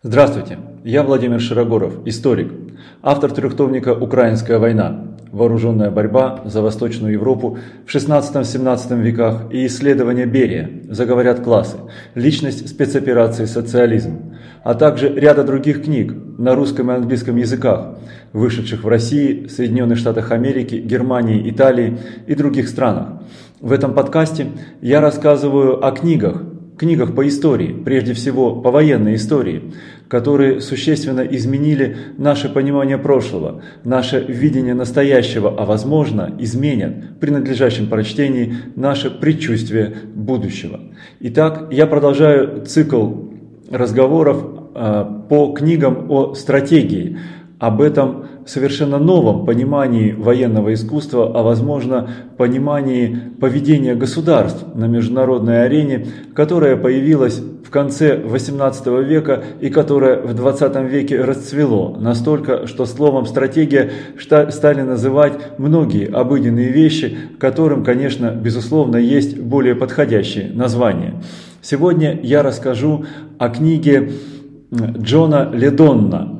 Здравствуйте, я Владимир Широгоров, историк, автор трехтомника «Украинская война. Вооруженная борьба за Восточную Европу в 16-17 веках и исследования Берия, заговорят классы, личность спецоперации «Социализм», а также ряда других книг на русском и английском языках, вышедших в России, Соединенных Штатах Америки, Германии, Италии и других странах. В этом подкасте я рассказываю о книгах, книгах по истории, прежде всего по военной истории, которые существенно изменили наше понимание прошлого, наше видение настоящего, а возможно изменят при надлежащем прочтении наше предчувствие будущего. Итак, я продолжаю цикл разговоров э, по книгам о стратегии, об этом совершенно новом понимании военного искусства, а возможно понимании поведения государств на международной арене, которое появилось в конце XVIII века и которое в XX веке расцвело настолько, что словом «стратегия» стали называть многие обыденные вещи, которым, конечно, безусловно, есть более подходящие названия. Сегодня я расскажу о книге Джона Ледонна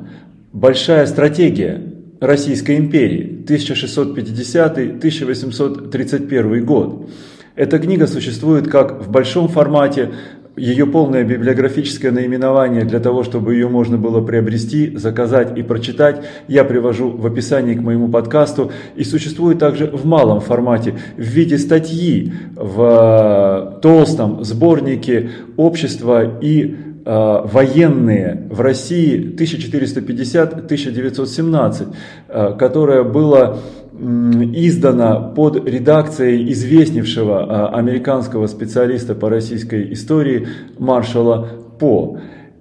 Большая стратегия Российской империи 1650-1831 год. Эта книга существует как в большом формате, ее полное библиографическое наименование для того, чтобы ее можно было приобрести, заказать и прочитать, я привожу в описании к моему подкасту. И существует также в малом формате, в виде статьи в толстом сборнике общества и Э, военные в России 1450-1917, э, которая была издана под редакцией известнейшего э, американского специалиста по российской истории маршала По.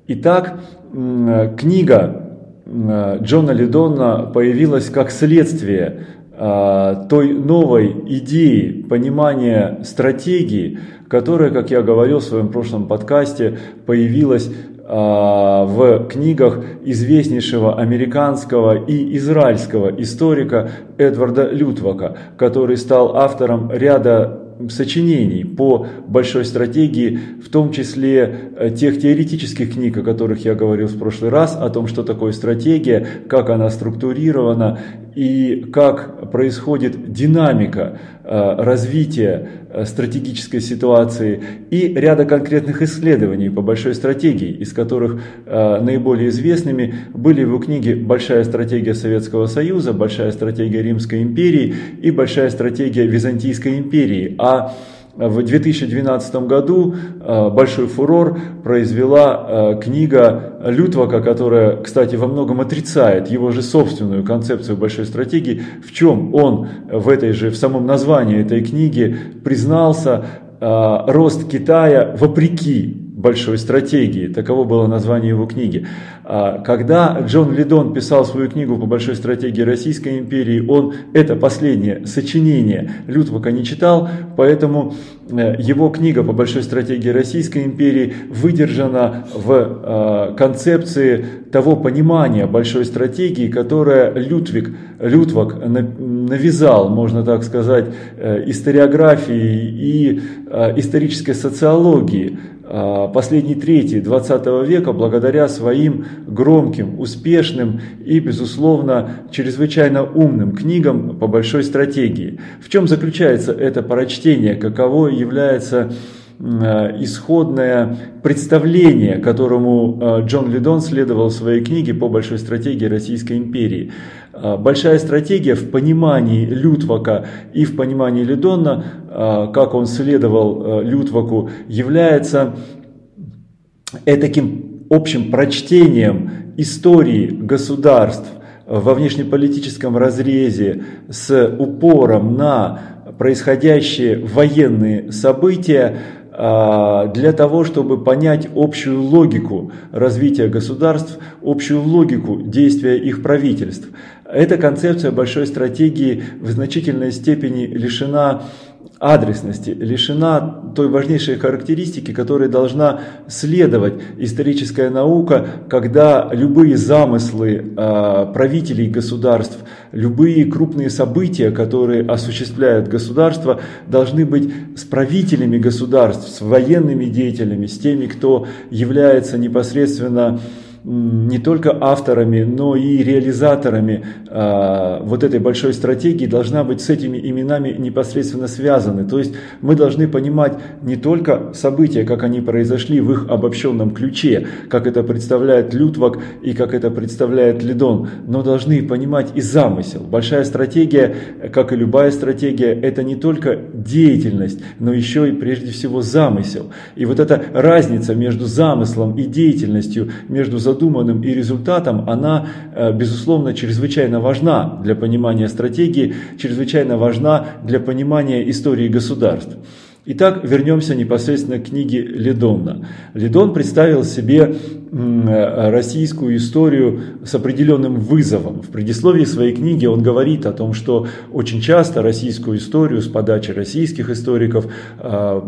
Итак, книга Джона Лидона появилась как следствие той новой идеи понимания стратегии, которая, как я говорил в своем прошлом подкасте, появилась а, в книгах известнейшего американского и израильского историка Эдварда Лютвака, который стал автором ряда сочинений по большой стратегии, в том числе э, тех теоретических книг, о которых я говорил в прошлый раз, о том, что такое стратегия, как она структурирована и как происходит динамика э, развития э, стратегической ситуации и ряда конкретных исследований по большой стратегии, из которых наиболее известными были его книги «Большая стратегия Советского Союза», «Большая стратегия Римской империи» и «Большая стратегия Византийской империи», а в 2012 году э, большой фурор произвела э, книга Лютвака, которая, кстати, во многом отрицает его же собственную концепцию большой стратегии, в чем он в этой же, в самом названии этой книги признался э, рост Китая вопреки большой стратегии. Таково было название его книги. А, когда Джон Лидон писал свою книгу по большой стратегии Российской империи, он это последнее сочинение Лютвака не читал, поэтому э, его книга по большой стратегии Российской империи выдержана в а, концепции того понимания большой стратегии, которое Лютвик, Лютвак навязал, можно так сказать, э, историографии и а, исторической социологии а, последней трети 20 века благодаря своим громким, успешным и, безусловно, чрезвычайно умным книгам по большой стратегии. В чем заключается это прочтение, каково является а, исходное представление, которому а, Джон Лидон следовал в своей книге по большой стратегии Российской империи. Большая стратегия в понимании Лютвака и в понимании Лидона как он следовал Лютваку, является таким общим прочтением истории государств во внешнеполитическом разрезе с упором на происходящие военные события а, для того, чтобы понять общую логику развития государств, общую логику действия их правительств. Эта концепция большой стратегии в значительной степени лишена адресности, лишена той важнейшей характеристики, которой должна следовать историческая наука, когда любые замыслы э, правителей государств, любые крупные события, которые осуществляют государство, должны быть с правителями государств, с военными деятелями, с теми, кто является непосредственно не только авторами, но и реализаторами э, вот этой большой стратегии должна быть с этими именами непосредственно связаны. То есть мы должны понимать не только события, как они произошли в их обобщенном ключе, как это представляет Лютвак и как это представляет Лидон, но должны понимать и замысел. Большая стратегия, как и любая стратегия, это не только деятельность, но еще и прежде всего замысел. И вот эта разница между замыслом и деятельностью, между задуманным и результатом, она, э, безусловно, чрезвычайно важна для понимания стратегии, чрезвычайно важна для понимания истории государств. Итак, вернемся непосредственно к книге Ледонна. Ледон представил себе российскую историю с определенным вызовом. В предисловии своей книги он говорит о том, что очень часто российскую историю с подачи российских историков э,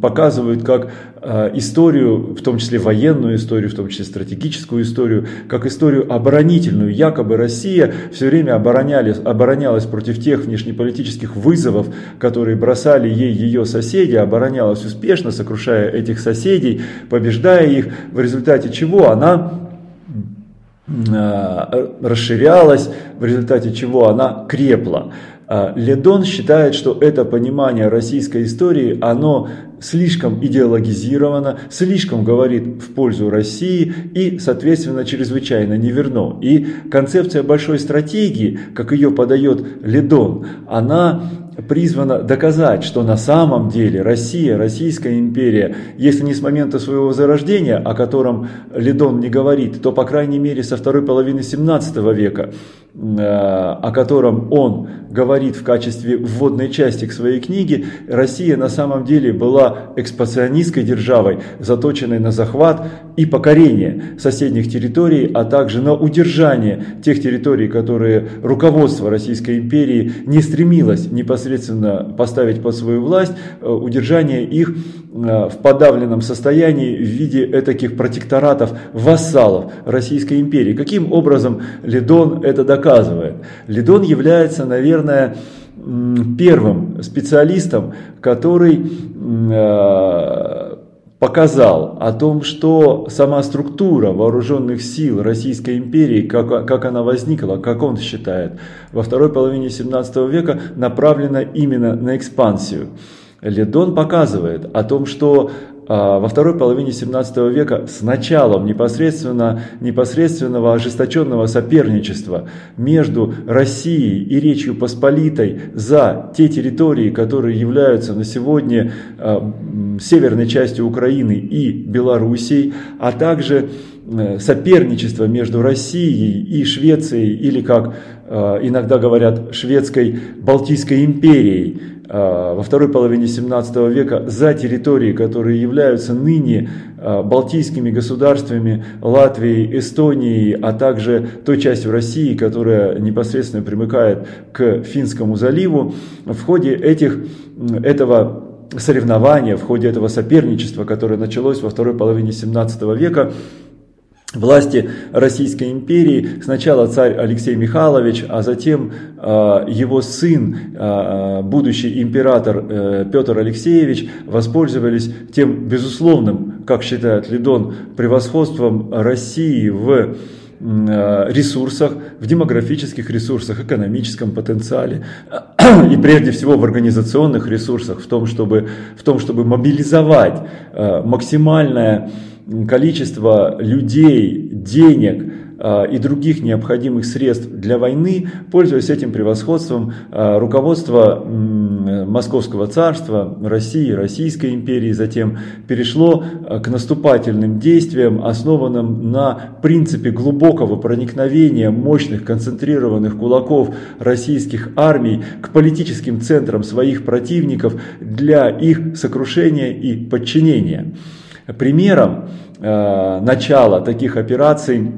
показывают как э, историю, в том числе военную историю, в том числе стратегическую историю, как историю оборонительную. Якобы Россия все время оборонялась, оборонялась против тех внешнеполитических вызовов, которые бросали ей ее соседи, оборонялась успешно, сокрушая этих соседей, побеждая их, в результате чего она э, расширялась, в результате чего она крепла. Э, Ледон считает, что это понимание российской истории, оно слишком идеологизировано, слишком говорит в пользу России и, соответственно, чрезвычайно неверно. И концепция большой стратегии, как ее подает Ледон, она призвана доказать, что на самом деле Россия, Российская империя, если не с момента своего зарождения, о котором Ледон не говорит, то по крайней мере со второй половины 17 века, э, о котором он говорит в качестве вводной части к своей книге, Россия на самом деле была экспансионистской державой, заточенной на захват и покорение соседних территорий, а также на удержание тех территорий, которые руководство Российской империи не стремилось непосредственно поставить под свою власть, э, удержание их э, в подавленном состоянии в виде этаких протекторатов, вассалов Российской империи. Каким образом Ледон это доказывает? Ледон является, наверное, первым специалистом, который э, показал о том, что сама структура вооруженных сил Российской империи, как, как она возникла, как он считает, во второй половине 17 века направлена именно на экспансию. Ледон показывает о том, что во второй половине 17 века с началом непосредственно, непосредственного ожесточенного соперничества между Россией и Речью Посполитой за те территории, которые являются на сегодня а, северной частью Украины и Белоруссией, а также э, соперничество между Россией и Швецией, или как а, иногда говорят, шведской Балтийской империей, во второй половине 17 века за территории, которые являются ныне э, балтийскими государствами Латвией, Эстонией, а также той частью России, которая непосредственно примыкает к Финскому заливу, в ходе этих, этого соревнования, в ходе этого соперничества, которое началось во второй половине 17 века, власти Российской империи. Сначала царь Алексей Михайлович, а затем э, его сын, э, будущий император э, Петр Алексеевич, воспользовались тем безусловным, как считает Лидон, превосходством России в ресурсах, в демографических ресурсах, экономическом потенциале и прежде всего в организационных ресурсах, в том, чтобы, в том, чтобы мобилизовать максимальное количество людей, денег а, и других необходимых средств для войны, пользуясь этим превосходством, а, руководство Московского царства, России, Российской империи затем перешло а, к наступательным действиям, основанным на принципе глубокого проникновения мощных концентрированных кулаков российских армий к политическим центрам своих противников для их сокрушения и подчинения. Примером э, начала таких операций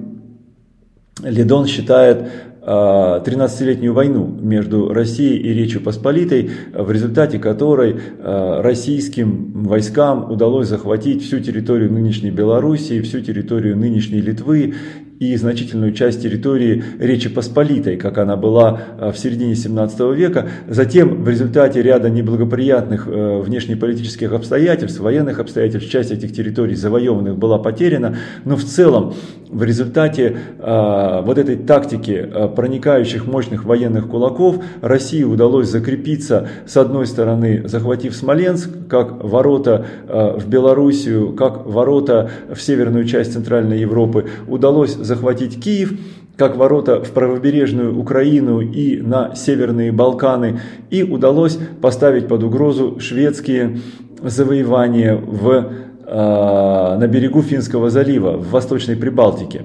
Ледон считает 13-летнюю э, войну между Россией и Речью Посполитой, в результате которой э, российским войскам удалось захватить всю территорию нынешней Белоруссии, всю территорию нынешней Литвы и значительную часть территории Речи Посполитой, как она была э, в середине 17 века. Затем в результате ряда неблагоприятных э, внешнеполитических обстоятельств, военных обстоятельств, часть этих территорий завоеванных была потеряна, но в целом в результате э, вот этой тактики проникающих мощных военных кулаков России удалось закрепиться с одной стороны, захватив Смоленск, как ворота в Белоруссию, как ворота в северную часть Центральной Европы, удалось захватить Киев, как ворота в правобережную Украину и на северные Балканы, и удалось поставить под угрозу шведские завоевания в, э, на берегу Финского залива, в Восточной Прибалтике.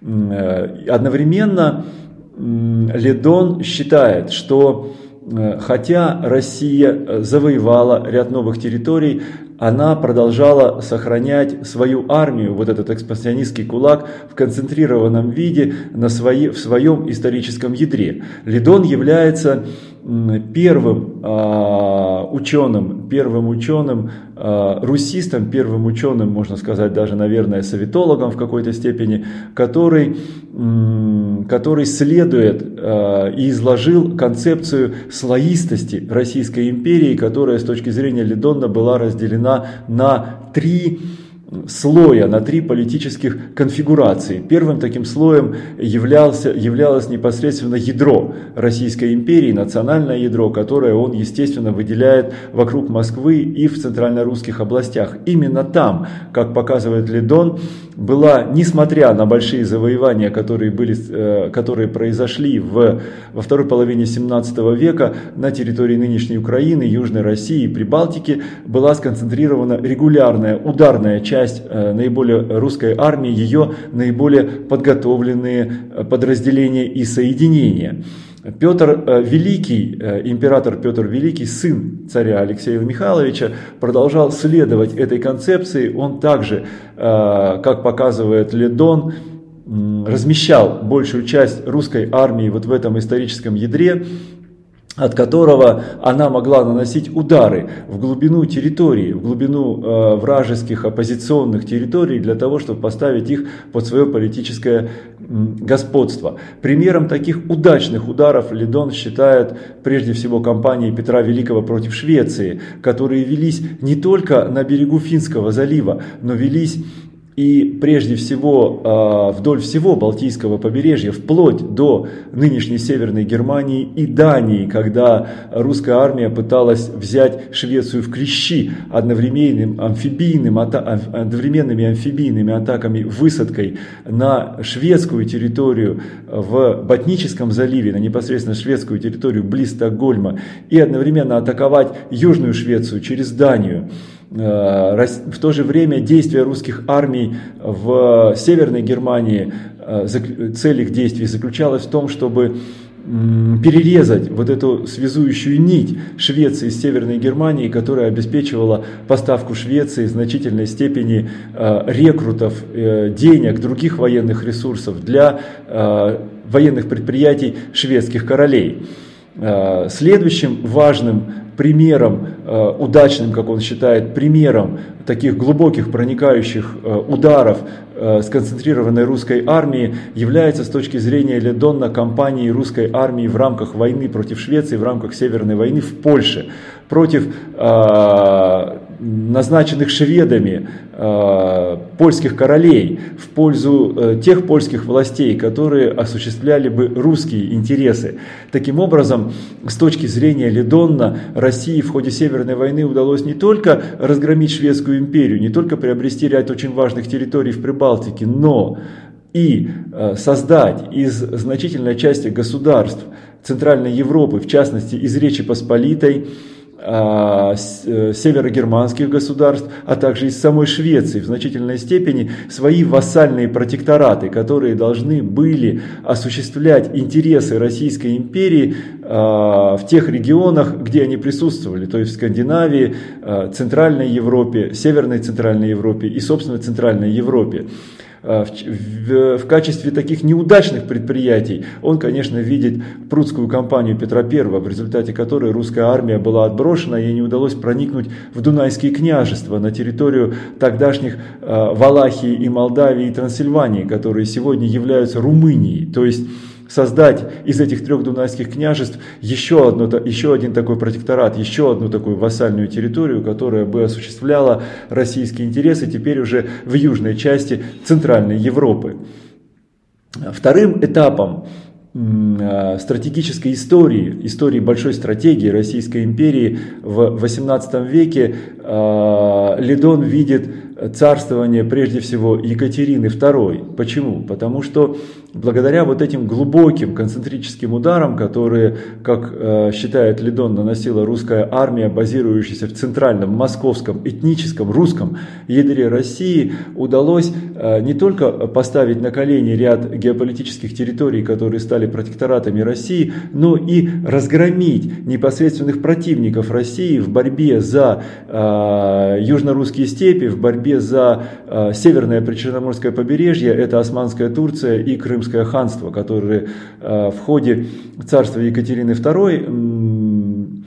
Э, одновременно Ледон считает, что хотя Россия завоевала ряд новых территорий, она продолжала сохранять свою армию, вот этот экспансионистский кулак, в концентрированном виде на свои, в своем историческом ядре. Лидон является первым э, ученым, первым ученым, э, русистом, первым ученым, можно сказать, даже, наверное, советологом в какой-то степени, который, который следует э, и изложил концепцию слоистости Российской империи, которая с точки зрения Лидона была разделена на три слоя, на три политических конфигурации. Первым таким слоем являлся, являлось непосредственно ядро Российской империи, национальное ядро, которое он, естественно, выделяет вокруг Москвы и в центрально-русских областях. Именно там, как показывает Ледон, была, несмотря на большие завоевания, которые, были, э, которые произошли в, во второй половине 17 века на территории нынешней Украины, Южной России и Прибалтики, была сконцентрирована регулярная ударная часть э, наиболее русской армии, ее наиболее подготовленные э, подразделения и соединения. Петр Великий, император Петр Великий, сын царя Алексея Михайловича, продолжал следовать этой концепции. Он также, как показывает Ледон, размещал большую часть русской армии вот в этом историческом ядре, от которого она могла наносить удары в глубину территории, в глубину э, вражеских оппозиционных территорий для того, чтобы поставить их под свое политическое господство. Примером таких удачных ударов Лидон считает прежде всего кампании Петра Великого против Швеции, которые велись не только на берегу Финского залива, но велись и прежде всего а, вдоль всего Балтийского побережья, вплоть до нынешней Северной Германии и Дании, когда русская армия пыталась взять Швецию в клещи одновременным амфибийным, одновременными амфибийными атаками, высадкой на шведскую территорию в Ботническом заливе, на непосредственно шведскую территорию близ Стокгольма, и одновременно атаковать Южную Швецию через Данию. Э, в то же время действия русских армий в Северной Германии, э, цель их действий заключалась в том, чтобы перерезать вот эту связующую нить Швеции с Северной Германией, которая обеспечивала поставку Швеции в значительной степени э, рекрутов, денег, других военных ресурсов для военных предприятий шведских королей. Следующим важным примером, э, удачным, как он считает, примером таких глубоких проникающих э, ударов э, сконцентрированной русской армии является с точки зрения Ледонна кампании русской армии в рамках войны против Швеции, в рамках Северной войны в Польше, против назначенных шведами э, польских королей в пользу э, тех польских властей, которые осуществляли бы русские интересы. Таким образом, с точки зрения Ледонна, России в ходе Северной войны удалось не только разгромить шведскую империю, не только приобрести ряд очень важных территорий в Прибалтике, но и э, создать из значительной части государств Центральной Европы, в частности из Речи Посполитой, северогерманских государств, а также из самой Швеции в значительной степени свои вассальные протектораты, которые должны были осуществлять интересы Российской империи а, в тех регионах, где они присутствовали, то есть в Скандинавии, а, Центральной Европе, Северной Центральной Европе и, собственно, Центральной Европе. В, в, в качестве таких неудачных предприятий он, конечно, видит прудскую кампанию Петра I, в результате которой русская армия была отброшена, ей не удалось проникнуть в Дунайские княжества, на территорию тогдашних Валахии и Молдавии и Трансильвании, которые сегодня являются Румынией. То есть создать из этих трех дунайских княжеств еще, одно, еще один такой протекторат, еще одну такую вассальную территорию, которая бы осуществляла российские интересы теперь уже в южной части Центральной Европы. Вторым этапом а, стратегической истории, истории большой стратегии Российской империи в XVIII веке а, Лидон видит царствование прежде всего Екатерины II. Почему? Потому что благодаря вот этим глубоким концентрическим ударам, которые, как э, считает Лидон, наносила русская армия, базирующаяся в центральном московском этническом русском ядре России, удалось э, не только поставить на колени ряд геополитических территорий, которые стали протекторатами России, но и разгромить непосредственных противников России в борьбе за э, южно-русские степи, в борьбе борьбе за э, северное Причерноморское побережье, это Османская Турция и Крымское ханство, которые э, в ходе царства Екатерины II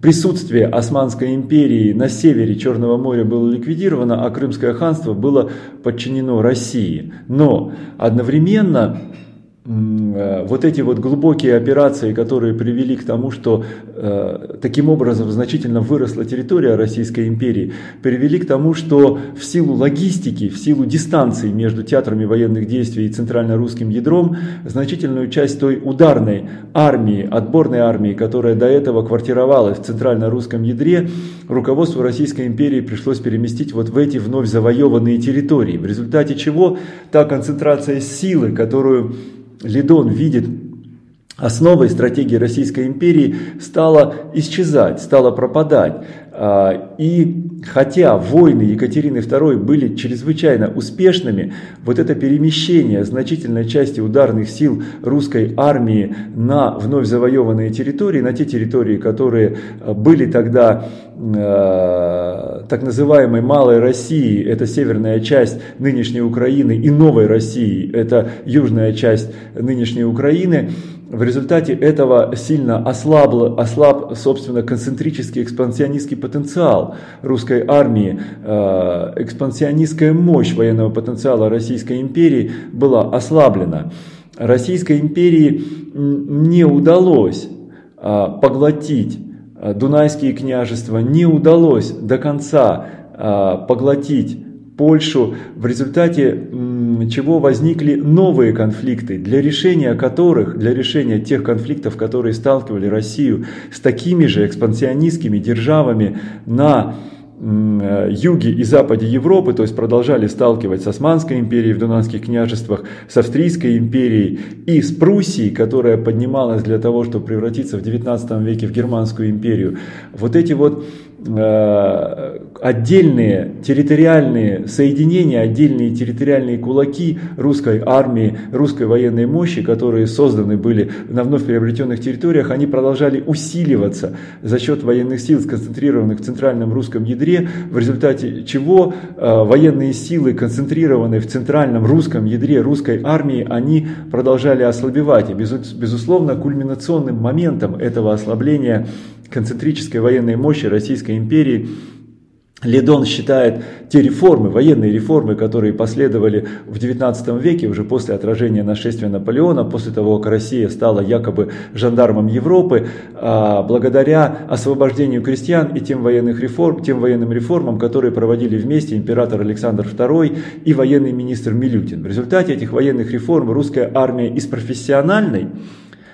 присутствие Османской империи на севере Черного моря было ликвидировано, а Крымское ханство было подчинено России. Но одновременно вот эти вот глубокие операции, которые привели к тому, что э, таким образом значительно выросла территория Российской империи, привели к тому, что в силу логистики, в силу дистанции между театрами военных действий и центрально-русским ядром, значительную часть той ударной армии, отборной армии, которая до этого квартировалась в центрально-русском ядре, руководству Российской империи пришлось переместить вот в эти вновь завоеванные территории, в результате чего та концентрация силы, которую Лидон видит основой стратегии Российской империи стала исчезать, стала пропадать. А, и хотя войны Екатерины II были чрезвычайно успешными, вот это перемещение значительной части ударных сил русской армии на вновь завоеванные территории, на те территории, которые а, были тогда э, так называемой Малой России, это северная часть нынешней Украины, и Новой России, это южная часть нынешней Украины, в результате этого сильно ослаб, ослаб собственно, концентрический экспансионистский потенциал русской армии, э, экспансионистская мощь военного потенциала Российской империи была ослаблена. Российской империи не удалось э, поглотить э, Дунайские княжества, не удалось до конца поглотить Польшу, в результате чего возникли новые конфликты, для решения которых, для решения тех конфликтов, которые сталкивали Россию с такими же экспансионистскими державами на Э, юге и западе Европы, то есть продолжали сталкивать с Османской империей в Дунанских княжествах, с Австрийской империей и с Пруссией, которая поднималась для того, чтобы превратиться в 19 веке в Германскую империю. Вот эти вот отдельные территориальные соединения, отдельные территориальные кулаки русской армии, русской военной мощи, которые созданы были на вновь приобретенных территориях, они продолжали усиливаться за счет военных сил, сконцентрированных в центральном русском ядре, ядре, в результате чего э, военные силы, концентрированные в центральном русском ядре русской армии, они продолжали ослабевать. И, безусловно, кульминационным моментом этого ослабления концентрической военной мощи Российской империи Ледон считает те реформы, военные реформы, которые последовали в XIX веке, уже после отражения нашествия Наполеона, после того, как Россия стала якобы жандармом Европы, а, благодаря освобождению крестьян и тем, военных реформ, тем военным реформам, которые проводили вместе император Александр II и военный министр Милютин. В результате этих военных реформ русская армия из профессиональной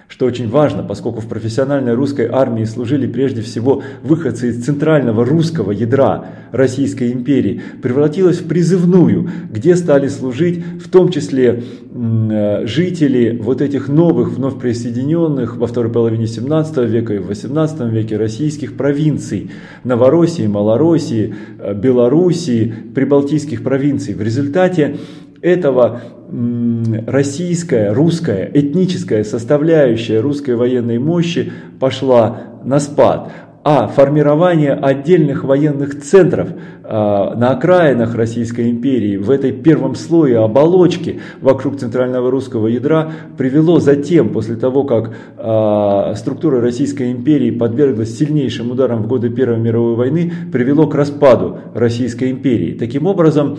что очень важно, поскольку в профессиональной русской армии служили прежде всего выходцы из центрального русского ядра Российской империи, превратилась в призывную, где стали служить в том числе э, жители вот этих новых, вновь присоединенных во второй половине 17 века и в 18 веке российских провинций, Новороссии, Малороссии, э, Белоруссии, прибалтийских провинций. В результате этого российская, русская, этническая составляющая русской военной мощи пошла на спад. а формирование отдельных военных центров а, на окраинах Российской империи, в этой первом слое оболочки вокруг центрального русского ядра привело затем, после того, как а, структура Российской империи подверглась сильнейшим ударам в годы Первой мировой войны, привело к распаду Российской империи. Таким образом,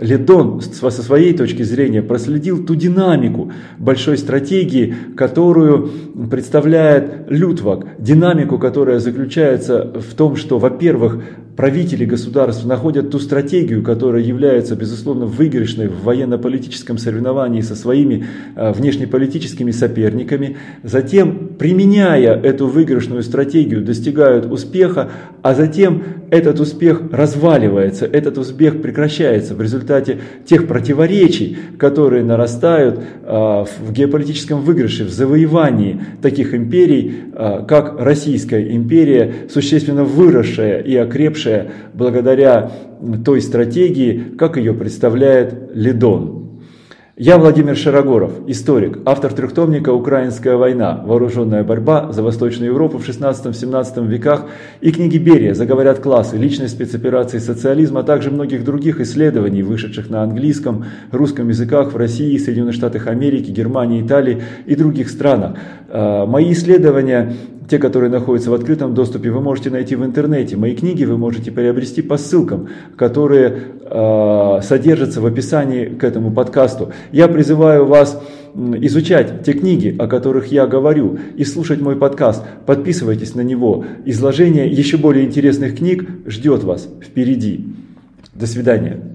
Ледон со своей точки зрения проследил ту динамику большой стратегии, которую представляет Лютвак. Динамику, которая заключается в том, что, во-первых, правители государств находят ту стратегию, которая является, безусловно, выигрышной в военно-политическом соревновании со своими э, внешнеполитическими соперниками, затем, применяя эту выигрышную стратегию, достигают успеха, а затем этот успех разваливается, этот успех прекращается в результате тех противоречий, которые нарастают э, в геополитическом выигрыше, в завоевании таких империй, э, как Российская империя, существенно выросшая и окрепшая благодаря той стратегии, как ее представляет Ледон. Я Владимир Шарогоров, историк, автор трехтомника «Украинская война. Вооруженная борьба за Восточную Европу в 16-17 веках» и книги Берия «Заговорят классы. Личность спецоперации социализма», а также многих других исследований, вышедших на английском, русском языках в России, Соединенных Штатах Америки, Германии, Италии и других странах. А, мои исследования те, которые находятся в открытом доступе, вы можете найти в интернете. Мои книги вы можете приобрести по ссылкам, которые э, содержатся в описании к этому подкасту. Я призываю вас изучать те книги, о которых я говорю, и слушать мой подкаст. Подписывайтесь на него. Изложение еще более интересных книг ждет вас впереди. До свидания.